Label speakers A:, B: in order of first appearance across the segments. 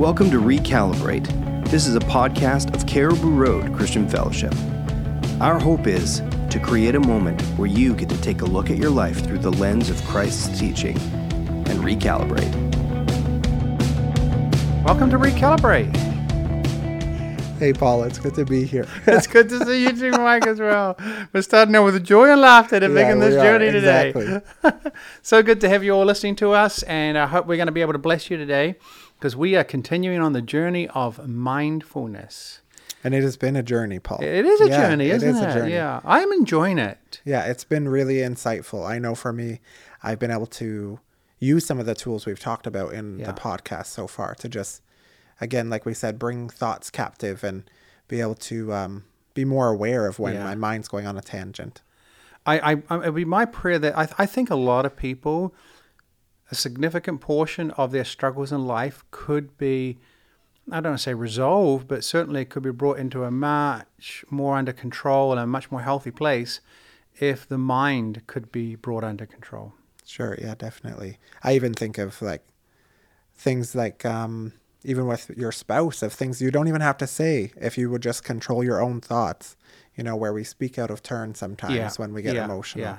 A: Welcome to Recalibrate. This is a podcast of Cariboo Road Christian Fellowship. Our hope is to create a moment where you get to take a look at your life through the lens of Christ's teaching and recalibrate.
B: Welcome to Recalibrate.
C: Hey, Paul, it's good to be here.
B: it's good to see you too, Mike, as well. We're starting out with joy and laughter to
C: Yeah,
B: begin this
C: we are,
B: journey today.
C: exactly.
B: so good to have you all listening to us, and I hope we're going to be able to bless you today because we are continuing on the journey of mindfulness.
C: And it has been a journey, Paul.
B: It is a
C: Yeah,
B: journey, isn't it?
C: is a journey.
B: Yeah, I am enjoying it.
C: Yeah, it's been really insightful. I know for me, I've been able to use some of the tools we've talked about in
B: Yeah.
C: the podcast so far to just, again, like we said, bring thoughts captive and be able to um, be more aware of when
B: Yeah.
C: my mind's going on a tangent.
B: I, I, I it would be my prayer that I, I think a lot of people, a significant portion of their struggles in life could be, I don't want to say resolved, but certainly could be brought into a much more under control and a much more healthy place if the mind could be brought under control.
C: Sure, yeah, definitely. I even think of like things like um, even with your spouse of things you don't even have to say if you would just control your own thoughts. You know, where we speak out of turn sometimes when we get
B: yeah,
C: emotional.
B: Yeah.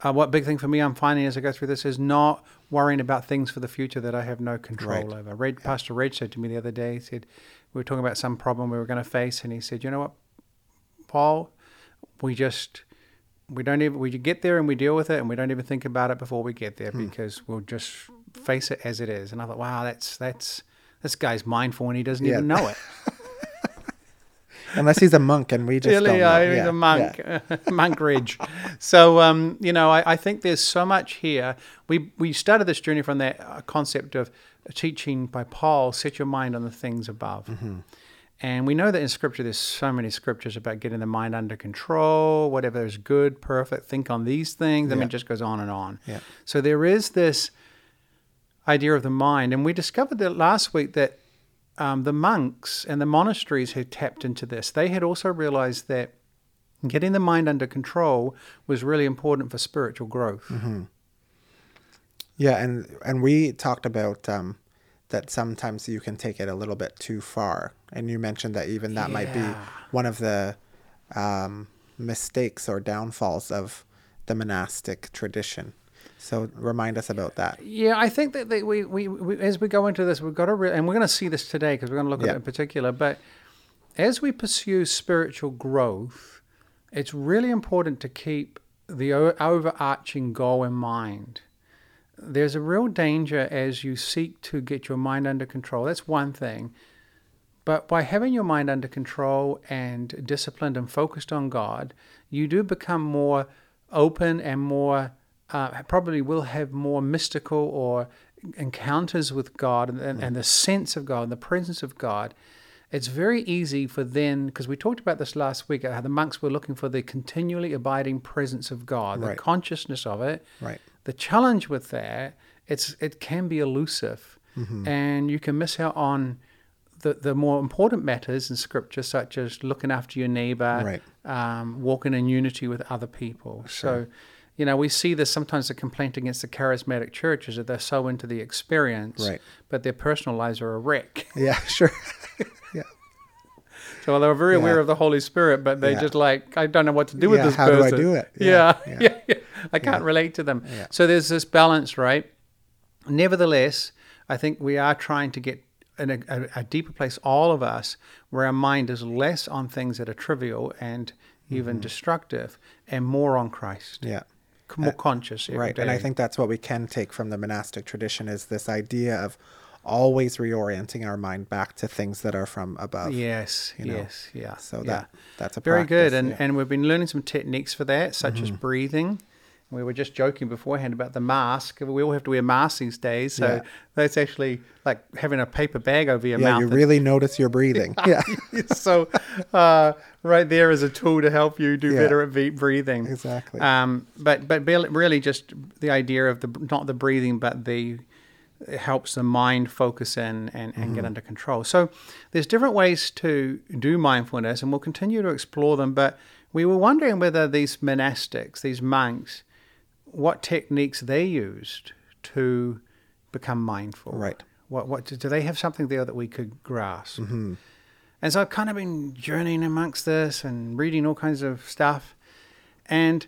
B: Uh, what big thing for me I'm finding as I go through this is not worrying about things for the future that I have no control
C: Right.
B: over. Reg, Pastor Reg said to me the other day, he said, we were talking about some problem we were going to face, and he said, you know what, Paul, we just, we don't even, we get there and we deal with it, and we don't even think about it before we get there
C: Hmm.
B: because we'll just face it as it is. And I thought, wow, that's, that's, this guy's mindful and he doesn't
C: Yeah.
B: even know it.
C: Unless he's a monk and we just
B: really,
C: don't know.
B: uh, he's
C: Yeah,
B: a monk,
C: yeah.
B: monk ridge. So, um, you know, I, I think there's so much here. We we started this journey from that uh, concept of teaching by Paul, set your mind on the things above.
C: Mm-hmm.
B: And we know that in Scripture, there's so many scriptures about getting the mind under control, whatever is good, perfect, think on these things. I mean, it just goes on and on.
C: Yeah.
B: So there is this idea of the mind. And we discovered that last week that um, the monks and the monasteries who tapped into this, they had also realized that getting the mind under control was really important for spiritual growth.
C: Yeah, and and we talked about um, that sometimes you can take it a little bit too far, and you mentioned that even that might be one of the um, mistakes or downfalls of the monastic tradition. So remind us about that.
B: Yeah, I think that they, we, we, we, as we go into this, we've got to, re- and we're going to see this today because we're going to look at it in particular. But as we pursue spiritual growth, it's really important to keep the o- overarching goal in mind. There's a real danger as you seek to get your mind under control. That's one thing. But by having your mind under control and disciplined and focused on God, you do become more open and more, uh, probably will have more mystical or encounters with God and, and, and the sense of God and the presence of God. It's very easy for then, because we talked about this last week, how the monks were looking for the continually abiding presence of God, the
C: Right.
B: consciousness of it.
C: Right.
B: The challenge with that, it's it can be elusive, and you can miss out on the the more important matters in Scripture, such as looking after your neighbor,
C: Right.
B: um, walking in unity with other people. So, you know, we see this sometimes the complaint against the charismatic churches that they're so into the experience,
C: Right.
B: but their personal lives are a wreck.
C: Yeah, sure. yeah.
B: So they're very aware of the Holy Spirit, but they
C: Yeah.
B: just like, I don't know what to do with
C: Yeah,
B: this
C: how do I do it?
B: Yeah,
C: Yeah,
B: yeah,
C: yeah.
B: yeah. I can't relate to them.
C: Yeah.
B: So there's this balance, right? Nevertheless, I think we are trying to get in a, a, a deeper place, all of us, where our mind is less on things that are trivial and even
C: Mm-hmm.
B: destructive, and more on Christ,
C: Yeah.
B: More conscious. every
C: Right. And I think that's what we can take from the monastic tradition is this idea of always reorienting our mind back to things that are from above.
B: Yes,
C: you know.
B: yes, yeah.
C: So
B: yeah.
C: that that's a
B: Very good, and
C: yeah. Mm-hmm.
B: and we've been learning some techniques for that, such as breathing. We were just joking beforehand about the mask. We all have to wear masks these days, so
C: Yeah.
B: that's actually like having a paper bag over your
C: yeah,
B: mouth.
C: you really notice your breathing. yeah.
B: so uh, right there is a tool to help you do
C: Yeah.
B: better at breathing.
C: Exactly.
B: Um, but but really just the idea of the not the breathing, but the it helps the mind focus in and, and
C: Mm-hmm.
B: get under control. So there's different ways to do mindfulness, and we'll continue to explore them. But we were wondering whether these monastics, these monks, what techniques they used to become mindful.
C: Right.
B: What what do they have something there that we could grasp?
C: Mm-hmm.
B: And so I've kind of been journeying amongst this and reading all kinds of stuff. And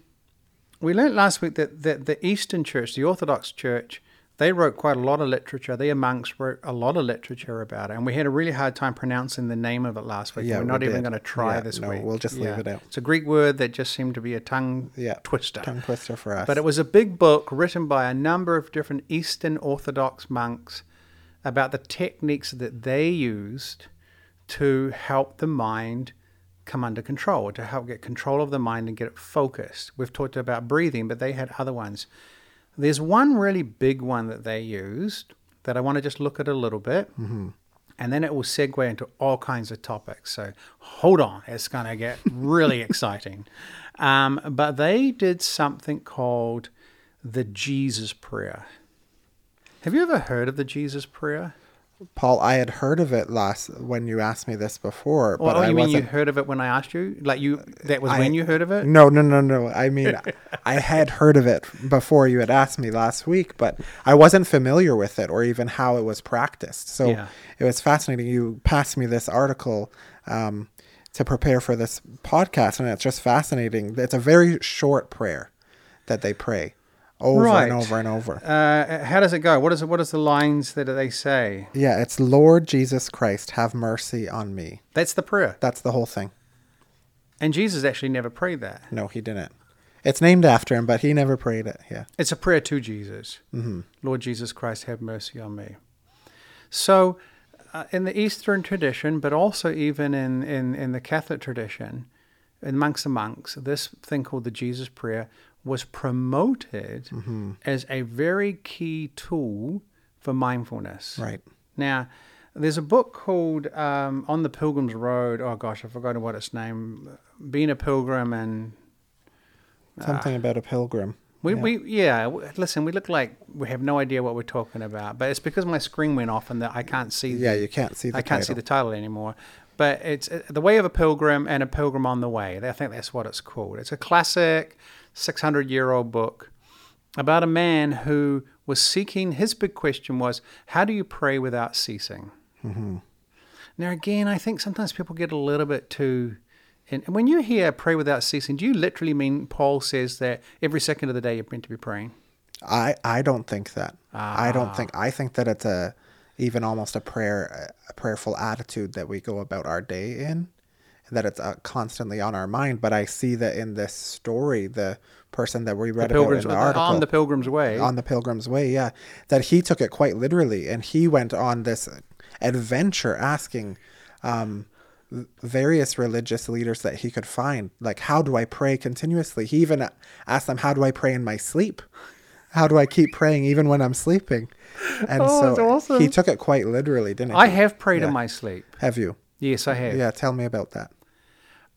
B: we learned last week that, that the Eastern Church, the Orthodox Church, they wrote quite a lot of literature. They amongst wrote a lot of literature about it. And we had a really hard time pronouncing the name of it last week.
C: Yeah,
B: We're
C: we
B: not even going to try
C: Yeah,
B: this
C: no,
B: week.
C: we'll just leave it out.
B: It's a Greek word that just seemed to be a tongue
C: Yeah.
B: twister.
C: Tongue twister for us.
B: But it was a big book written by a number of different Eastern Orthodox monks about the techniques that they used to help the mind come under control, to help get control of the mind and get it focused. We've talked about breathing, but they had other ones. There's one really big one that they used that I want to just look at a little bit. And then it will segue into all kinds of topics. So hold on, it's going to get really exciting. Um, but they did something called the Jesus Prayer. Have you ever heard of the Jesus Prayer?
C: Paul, I had heard of it last when you asked me this before,
B: Or
C: but
B: oh,
C: I
B: you mean you heard of it when I asked you? Like you, that was
C: I-
B: when you heard of it?
C: No, no, no, no. I mean, I had heard of it before you had asked me last week, but I wasn't familiar with it or even how it was practiced. So
B: Yeah.
C: it was fascinating. You passed me this article um, to prepare for this podcast, and it's just fascinating. It's a very short prayer that they pray over
B: Right.
C: and over and over.
B: Uh, how does it go? What is it? What is the lines that they say?
C: Yeah, it's Lord Jesus Christ, have mercy on me.
B: That's the prayer.
C: That's the whole thing.
B: And Jesus actually never prayed that.
C: No, he didn't. It's named after him, but he never prayed it. Yeah.
B: It's a prayer to Jesus. Lord Jesus Christ, have mercy on me. So, uh, in the Eastern tradition, but also even in, in, in the Catholic tradition, amongst the monks, this thing called the Jesus Prayer was promoted as a very key tool for mindfulness.
C: Right.
B: Now, there's a book called um, On the Pilgrim's Road. Oh gosh, I've forgotten what its name. Being a pilgrim and
C: Something about a pilgrim.
B: we,
C: Yeah.
B: we yeah. Listen, we look like we have no idea what we're talking about, but it's because my screen went off and that I can't see.
C: Yeah,
B: the,
C: you can't see the
B: I can't see the title anymore. But it's uh, the way of a pilgrim and a pilgrim on the way. I think that's what it's called. It's a classic, six hundred year old book about a man who was seeking. His big question was, how do you pray without ceasing?
C: Mm-hmm.
B: Now, again, I think sometimes people get a little bit too. And when you hear pray without ceasing, do you literally mean Paul says that every second of the day you're meant to be praying?
C: I I don't think that. I
B: Ah.
C: don't think. I think that it's a even almost a prayer a prayerful attitude that we go about our day in, that it's uh, constantly on our mind. But I see that in this story, the person that we read about in the article
B: on the Pilgrim's Way.
C: on the Pilgrim's Way, yeah, that he took it quite literally, and he went on this adventure asking um, various religious leaders that he could find, like, how do I pray continuously? He even asked them, how do I pray in my sleep? How do I keep praying even when I'm sleeping? And
B: Oh,
C: so
B: awesome.
C: he took it quite literally, didn't he?
B: I have prayed
C: Yeah.
B: in my sleep.
C: have you?
B: Yes, I have.
C: Yeah, tell me about that.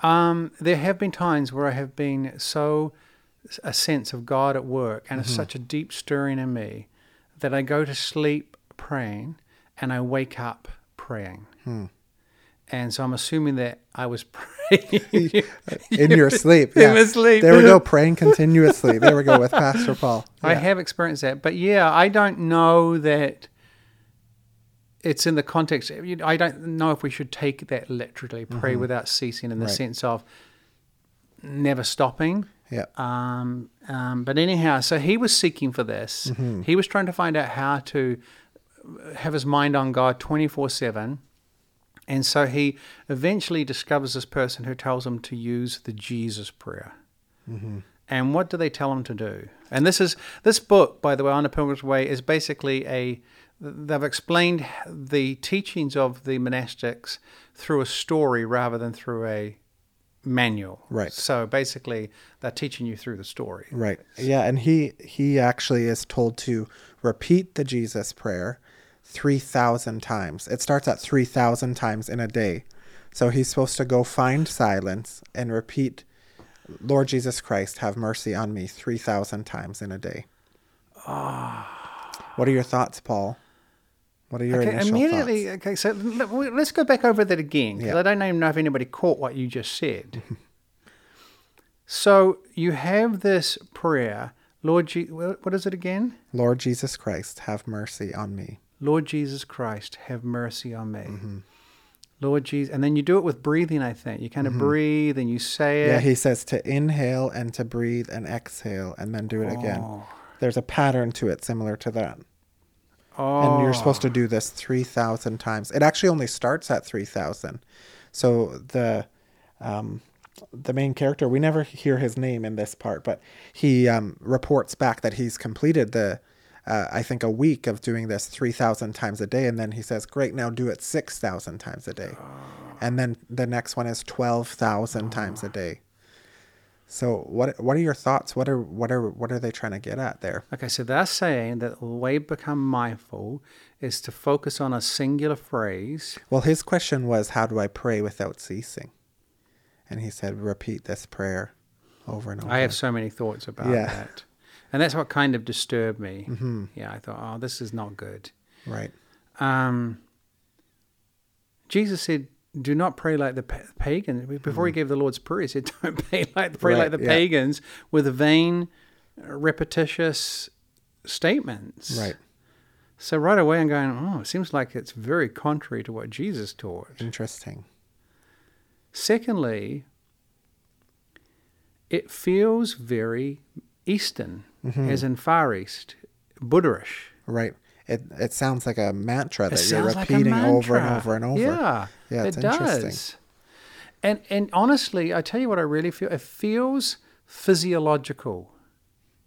B: Um, there have been times where I have been so a sense of God at work, and it's such a deep stirring in me that I go to sleep praying, and I wake up praying. And so I'm assuming that I was praying
C: In your sleep.
B: In
C: Yeah.
B: my sleep.
C: There we go, praying continuously. There we go with Pastor Paul.
B: I have experienced that, but yeah, I don't know that it's in the context. I don't know if we should take that literally, pray without ceasing, in the
C: Mm-hmm. Right.
B: sense of never stopping.
C: Yeah.
B: Um, um, but anyhow, so he was seeking for this.
C: Mm-hmm.
B: He was trying to find out how to have his mind on God twenty four seven. And so he eventually discovers this person who tells him to use the Jesus prayer. Mm-hmm. And what do they tell him to do? And this is this book, by the way, on the Pilgrim's Way, is basically a. They've explained the teachings of the monastics through a story rather than through a manual.
C: Right.
B: So basically, they're teaching you through the story.
C: Right. Yeah, and he he actually is told to repeat the Jesus prayer 3000 times. It starts at 3000 times in a day. So he's supposed to go find silence and repeat Lord Jesus Christ, have mercy on me 3000 times in a day. Ah. What are your thoughts, Paul? What are your
B: Okay,
C: initial
B: immediately.
C: thoughts?
B: Okay, so let's go back over that again
C: Yeah.
B: I don't even know if anybody caught what you just said. so you have this prayer, Lord, Je- what is it again?
C: Lord Jesus Christ, have mercy on me.
B: Lord Jesus Christ, have mercy on me.
C: Mm-hmm.
B: Lord Jesus, and then you do it with breathing. I think you kind of breathe and you say it.
C: Mm-hmm. Yeah, he says to inhale and to breathe and exhale and then do it again.
B: Oh.
C: There's a pattern to it similar to that.
B: oh,
C: And you're supposed to do this 3,000 times. It actually only starts at 3,000. So the um, the main character, we never hear his name in this part, but he um, reports back that he's completed the, uh, I think, a week of doing this 3,000 times a day. And then he says, Great, now do it 6,000 times a day. And then the next one is 12,000 times a day. So what what are your thoughts? What are what are what are they trying to get at there?
B: Okay, so they're saying that the way to become mindful is to focus on a singular phrase.
C: Well, his question was, How do I pray without ceasing? And he said, Repeat this prayer over and over.
B: I have so many thoughts about
C: Yeah.
B: that. And that's what kind of disturbed me.
C: Mhm.
B: Yeah, I thought, oh, this is not good.
C: Right.
B: Um, Jesus said, "Do not pray like the pa- pagans." Before he gave the Lord's prayer, he said, "Don't pray like pray like
C: Mm-hmm.
B: The
C: yeah.
B: pagans with vain, repetitious statements."
C: Right.
B: So right away, I'm going, "Oh, it seems like it's very contrary to what Jesus taught."
C: Interesting.
B: Secondly, it feels very Eastern,
C: Mm-hmm.
B: as in Far East, Buddhist.
C: Right. It it sounds like a mantra
B: It
C: that you're
B: sounds like
C: repeating over and over and over.
B: Yeah,
C: Yeah, it's
B: it
C: interesting.
B: does. And and honestly, I tell you what, I really feel. It feels physiological.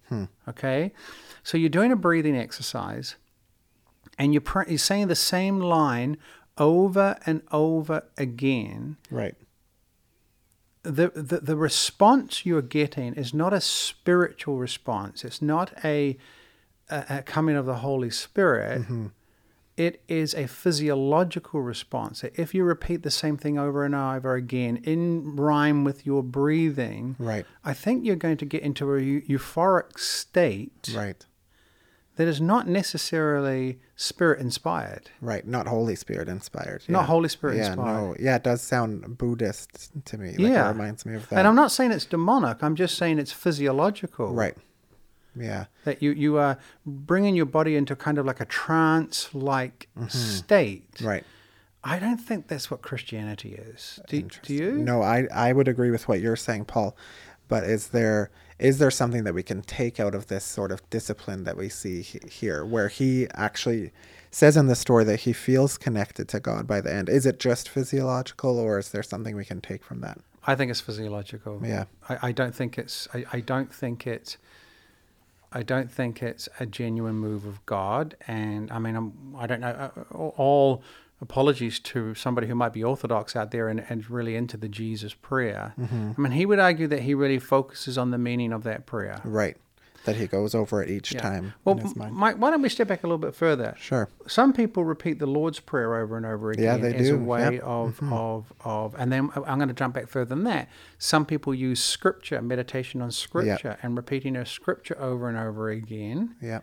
C: Hmm.
B: Okay, so you're doing a breathing exercise, and you're pr- you're saying the same line over and over again.
C: Right.
B: The, the the response you're getting is not a spiritual response. It's not a, a, a coming of the Holy Spirit.
C: Mm-hmm.
B: It is a physiological response. If you repeat the same thing over and over again in rhyme with your breathing,
C: Right.
B: I think you're going to get into a eu- euphoric state
C: Right.
B: That is not necessarily spirit inspired.
C: Right. Not Holy Spirit inspired.
B: Not. Holy Spirit
C: yeah,
B: inspired.
C: No. Yeah, it does sound Buddhist to me. Like
B: Yeah.
C: It reminds me of that.
B: And I'm not saying it's demonic. I'm just saying it's physiological.
C: Right. Yeah.
B: that you you are bringing your body into kind of like a trance like state.
C: Mm-hmm. Right.
B: I don't think that's what Christianity is. Do, do you?
C: No, I I would agree with what you're saying, Paul. But is there is there something that we can take out of this sort of discipline that we see he- here, where he actually says in the story that he feels connected to God by the end? Is it just physiological, or is there something we can take from that?
B: I think it's physiological.
C: Yeah.
B: I, I don't think it's. I, I don't think it's. I don't think it's a genuine move of God, and I mean, I'm, I don't know. uh, All apologies to somebody who might be orthodox out there and, and really into the Jesus prayer.
C: Mm-hmm.
B: I mean, he would argue that he really focuses on the meaning of that prayer.
C: Right. That he goes over it each
B: Yeah.
C: time
B: Well,
C: in his mind.
B: Mike, why don't we step back a little bit further?
C: Sure.
B: Some people repeat the Lord's Prayer over and over again Yeah,
C: they
B: as a way
C: Yep. Mm-hmm.
B: of, of, of, and then I'm going to jump back further than that. Some people use scripture, meditation on scripture, and repeating a scripture over and over again.
C: Yeah.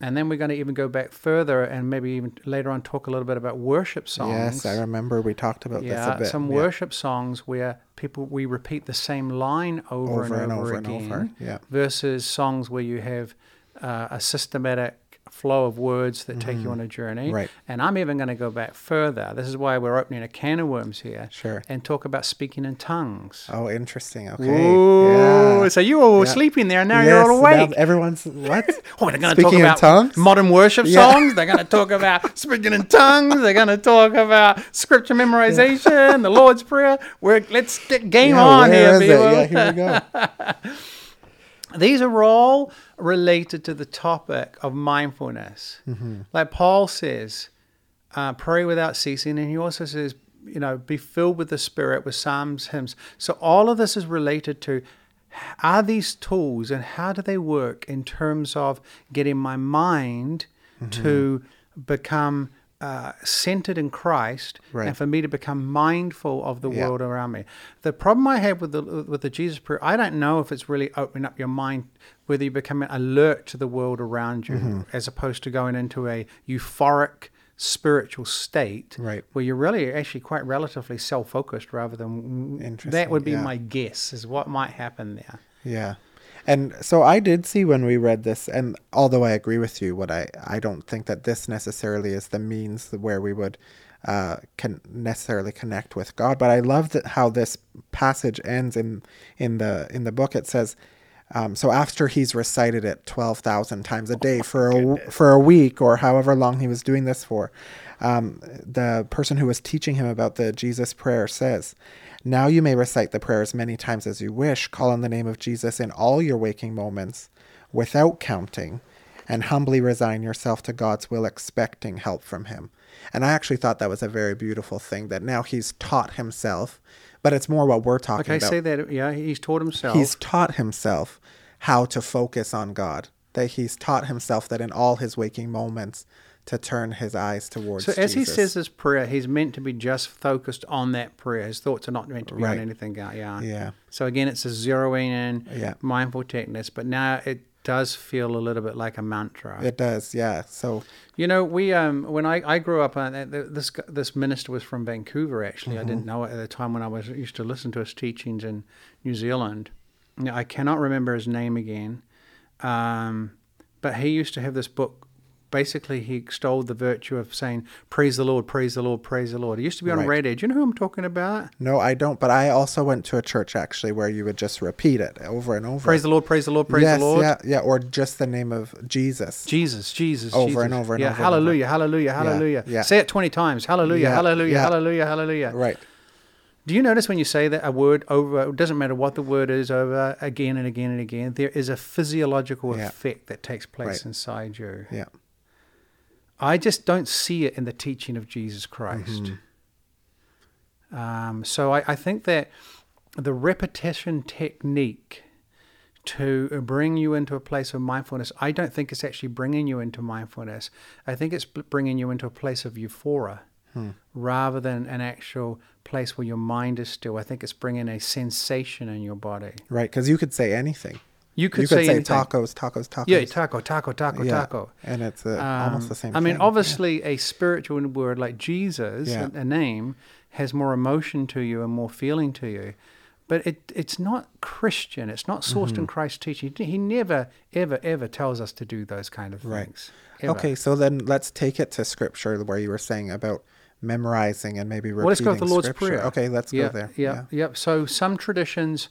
B: And then we're going to even go back further and maybe even later on talk a little bit about worship songs.
C: Yes, I remember we talked about this
B: Yeah,
C: a bit.
B: some
C: yeah.
B: worship songs where people we repeat the same line over,
C: Over
B: and
C: and
B: over,
C: over and
B: again,
C: over, yeah.
B: versus songs where you have uh, a systematic flow of words that take you on a journey.
C: Mm-hmm. Right.
B: And I'm even going to go back further. This is why we're opening a can of worms here.
C: Sure.
B: And talk about speaking in tongues.
C: Oh, interesting. Okay.
B: Ooh,
C: Yeah.
B: so you were all
C: Yeah.
B: sleeping there, and now
C: Yes,
B: you're all awake.
C: everyone's what?
B: Oh, they're going to talk
C: Speaking in
B: about
C: tongues?
B: modern worship
C: Yeah.
B: songs. They're going to talk about speaking in tongues. They're going to talk about scripture memorization, the Lord's Prayer. We're, let's get game on here, people.
C: Yeah, here we go.
B: These are all related to the topic of mindfulness.
C: Mm-hmm.
B: Like Paul says, uh, pray without ceasing. And he also says, you know, be filled with the Spirit with psalms, hymns. So all of this is related to are these tools and how do they work in terms of getting my mind
C: Mm-hmm.
B: to become uh, centered in Christ
C: Right.
B: and for me to become mindful of the
C: Yeah.
B: world around me. The problem I have with the with the Jesus prayer, I don't know if it's really opening up your mind, whether you become alert to the world around you,
C: Mm-hmm.
B: as opposed to going into a euphoric spiritual state,
C: Right.
B: where you're really actually quite relatively self-focused rather than that would be
C: yeah.
B: my guess is what might happen there.
C: Yeah. And so I did see when we read this, and although I agree with you, what I I don't think that this necessarily is the means where we would uh, can necessarily connect with God. But I love that how this passage ends in in the in the book. It says. Um, so after he's recited it twelve thousand times a day for a for a week or however long he was doing this for, um, the person who was teaching him about the Jesus prayer says, "Now you may recite the prayer as many times as you wish. Call on the name of Jesus in all your waking moments, without counting, and humbly resign yourself to God's will, expecting help from Him." And I actually thought that was a very beautiful thing that now he's taught himself, but it's more what we're talking about.
B: Okay,
C: about.
B: say that. Yeah, he's taught himself.
C: He's taught himself how to focus on God. That he's taught himself that in all his waking moments to turn his eyes towards
B: so as he says his prayer, he's meant to be just focused on that prayer. His thoughts are not meant to be
C: Right.
B: on anything else. Yeah.
C: Yeah.
B: So again, it's a zeroing in,
C: Yeah.
B: mindful techniques, but now it does feel a little bit like a mantra.
C: It does, yeah. So
B: You know, we um when I, I grew up, uh, th- th- this this minister was from Vancouver. Actually, I
C: Mm-hmm.
B: didn't know it at the time when I was used to listen to his teachings in New Zealand. Now, I cannot remember his name again, um, but he used to have this book. Basically, he extolled the virtue of saying "Praise the Lord, praise the Lord, praise the Lord." It used to be on
C: Right.
B: radio. Do you know who I'm talking about?
C: no, I don't. But I also went to a church actually where you would just repeat it over and over.
B: Praise the Lord, praise the Lord, praise
C: yes,
B: the Lord.
C: yeah, yeah, or just the name of Jesus.
B: Jesus, Jesus,
C: Over
B: Jesus.
C: and over and
B: yeah,
C: over and
B: hallelujah, hallelujah, hallelujah.
C: yeah.
B: Say it 20 times. Hallelujah,
C: Yeah,
B: hallelujah,
C: yeah.
B: hallelujah, hallelujah.
C: Right.
B: Do you notice when you say that a word over, it doesn't matter what the word is, over again and again and again, there is a physiological
C: Yeah.
B: effect that takes place
C: Right.
B: inside you.
C: Yeah.
B: I just don't see it in the teaching of Jesus Christ. Um, so I, I think that the repetition technique to bring you into a place of mindfulness, I don't think it's actually bringing you into mindfulness. I think it's bringing you into a place of euphoria rather than an actual place where your mind is still. I think it's bringing a sensation in your body.
C: Right. Because you could say anything.
B: You could
C: you
B: say,
C: could say
B: anything.
C: tacos, tacos, tacos.
B: Yeah, taco, taco, taco,
C: Yeah,
B: taco.
C: And it's uh,
B: Um,
C: almost the same
B: I mean,
C: thing.
B: obviously, a spiritual word like Jesus,
C: Yeah.
B: a, a name, has more emotion to you and more feeling to you. But it, it's not Christian. It's not sourced
C: Mm-hmm.
B: in Christ's teaching. He never, ever, ever tells us to do those kind of
C: Right.
B: things.
C: Yeah.
B: Ever.
C: Okay, so then let's take it to scripture where you were saying about memorizing and maybe repeating
B: Well, let's go with the Lord's
C: scripture.
B: Prayer.
C: Okay, let's
B: yeah,
C: go there.
B: Yeah, yeah. So some traditions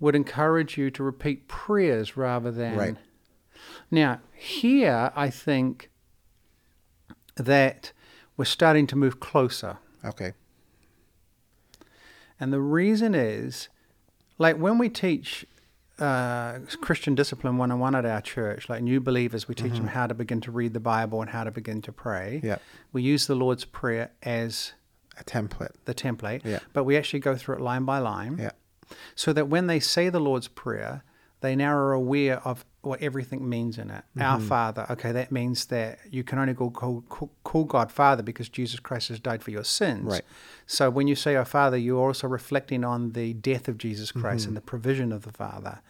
B: would encourage you to repeat prayers rather than.
C: Right.
B: Now, here I think that we're starting to move closer.
C: Okay.
B: And the reason is, like when we teach uh, Christian discipline one on one at our church, like new believers, we teach them how to begin to read the Bible and how to begin to pray.
C: Mm-hmm. Yeah.
B: We use the Lord's Prayer as
C: A template.
B: the template,
C: Yeah.
B: but we actually go through it line by line
C: Yeah.
B: So that when they say the Lord's Prayer, they now are aware of what everything means in it.
C: Mm-hmm.
B: Our Father, okay, that means that you can only go call, call, call God Father because Jesus Christ has died for your sins.
C: Right.
B: So when you say Our Father, you're also reflecting on the death of Jesus Christ
C: Mm-hmm.
B: and the provision of the Father,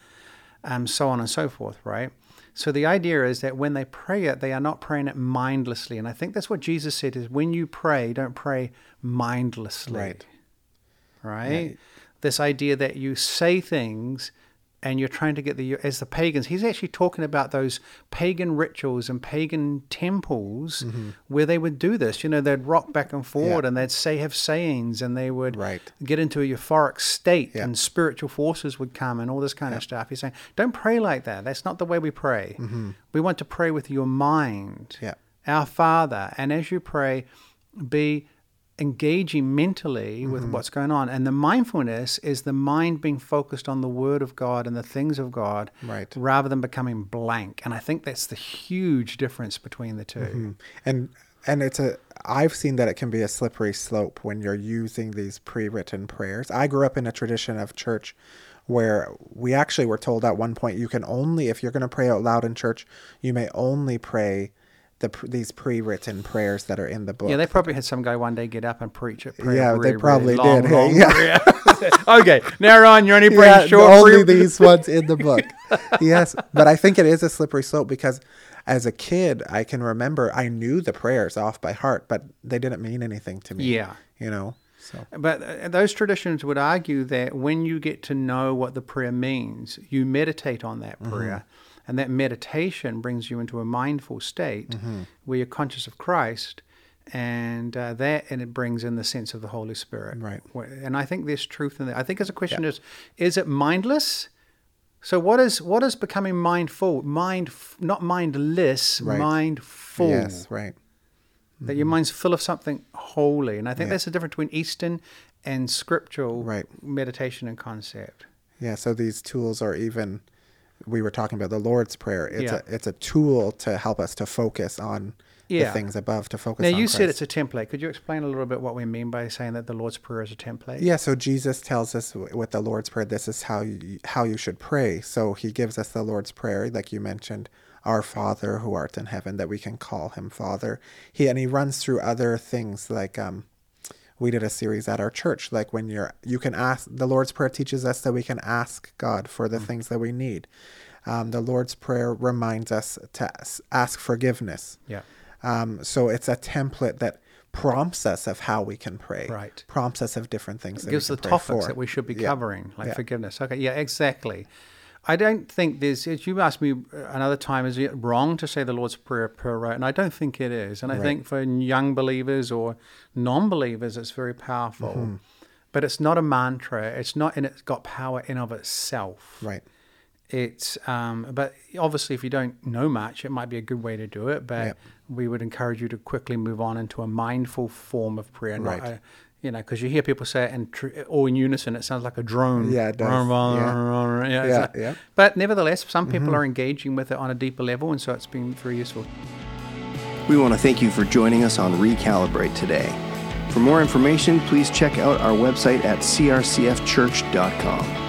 B: um, so on and so forth, right? So the idea is that when they pray it, they are not praying it mindlessly. And I think that's what Jesus said is when you pray, don't pray mindlessly
C: Right.
B: right? This idea that you say things and you're trying to get the as the pagans. He's actually talking about those pagan rituals and pagan temples where they would do this. You know, they'd rock back and forward
C: Mm-hmm. Yeah.
B: and they'd say have sayings and they would
C: Right.
B: get into a euphoric state
C: Yeah.
B: and spiritual forces would come and all this kind of stuff. He's saying, don't pray like that. That's not the way we pray. We want to pray with your mind.
C: Mm-hmm. Yeah.
B: Our Father. And as you pray, be engaging mentally with
C: Mm-hmm.
B: what's going on. And the mindfulness is the mind being focused on the Word of God and the things of God
C: Right.
B: rather than becoming blank. And I think that's the huge difference between the 2
C: Mm-hmm. And and it's a I've seen that it can be a slippery slope when you're using these pre-written prayers. I grew up in a tradition of church where we actually were told at one point you can only if you're going to pray out loud in church, you may only pray the these pre-written prayers that are in the book.
B: Yeah, they probably had some guy one day get up and preach it.
C: Yeah, they probably
B: really long,
C: did.
B: Long
C: yeah.
B: okay, now Ron, you're only praying
C: yeah,
B: short.
C: only these ones in the book. yes, but I think it is a slippery slope because as a kid, I can remember I knew the prayers off by heart, but they didn't mean anything to me.
B: Yeah.
C: you know. So
B: But uh, those traditions would argue that when you get to know what the prayer means, you meditate on that prayer. And that meditation brings you into a mindful state where you're conscious of Christ. And uh, that, and it brings in the sense of the Holy Spirit.
C: Right.
B: And I think there's truth in that. I think as a question is, is it mindless? So what is what is becoming mindful? Mind, not mindless,
C: Right.
B: mindful
C: yes, right.
B: that your mind's full of something holy. And I think
C: Yeah.
B: that's the difference between Eastern and scriptural
C: Right.
B: meditation and concept.
C: Yeah, so these tools are even we were talking about the Lord's Prayer. It's
B: Yeah.
C: a it's a tool to help us to focus on
B: Yeah.
C: the things above, to focus
B: Now, you said it's a template. Could you explain a little bit what we mean by saying that the Lord's Prayer is a template?
C: Yeah, so Jesus tells us with the Lord's Prayer, this is how you, how you should pray. So he gives us the Lord's Prayer, like you mentioned, our Father who art in heaven, that we can call him Father. He and he runs through other things like um, we did a series at our church, like when you're you can ask the Lord's Prayer teaches us that we can ask God for the things that we need. Um, the Lord's Prayer reminds us to ask forgiveness.
B: Yeah.
C: Um, so it's a template that prompts us of how we can pray.
B: Right.
C: Prompts us of different things.
B: It
C: that
B: gives the topics
C: for.
B: that we should be
C: Yeah.
B: covering, like
C: Yeah.
B: forgiveness. Okay, yeah, exactly. I don't think there's, as you asked me another time, is it wrong to say the Lord's Prayer per rote? And I don't think it is. And I
C: Right.
B: think for young believers or non believers, it's very powerful.
C: Mm-hmm.
B: But it's not a mantra. It's not, and it's got power in of itself.
C: Right.
B: It's, um, but obviously, if you don't know much, it might be a good way to do it. But
C: Yep.
B: we would encourage you to quickly move on into a mindful form of prayer, not
C: Right.
B: a, you know, because you hear people say it and tr- all in unison, it sounds like a drone.
C: Yeah, it does.
B: Yeah, it's
C: Yeah,
B: like-
C: yeah.
B: But nevertheless, some mm-hmm. people are engaging with it on a deeper level, and so it's been very useful.
A: We want to thank you for joining us on Recalibrate today. For more information, please check out our website at crcfchurch.com.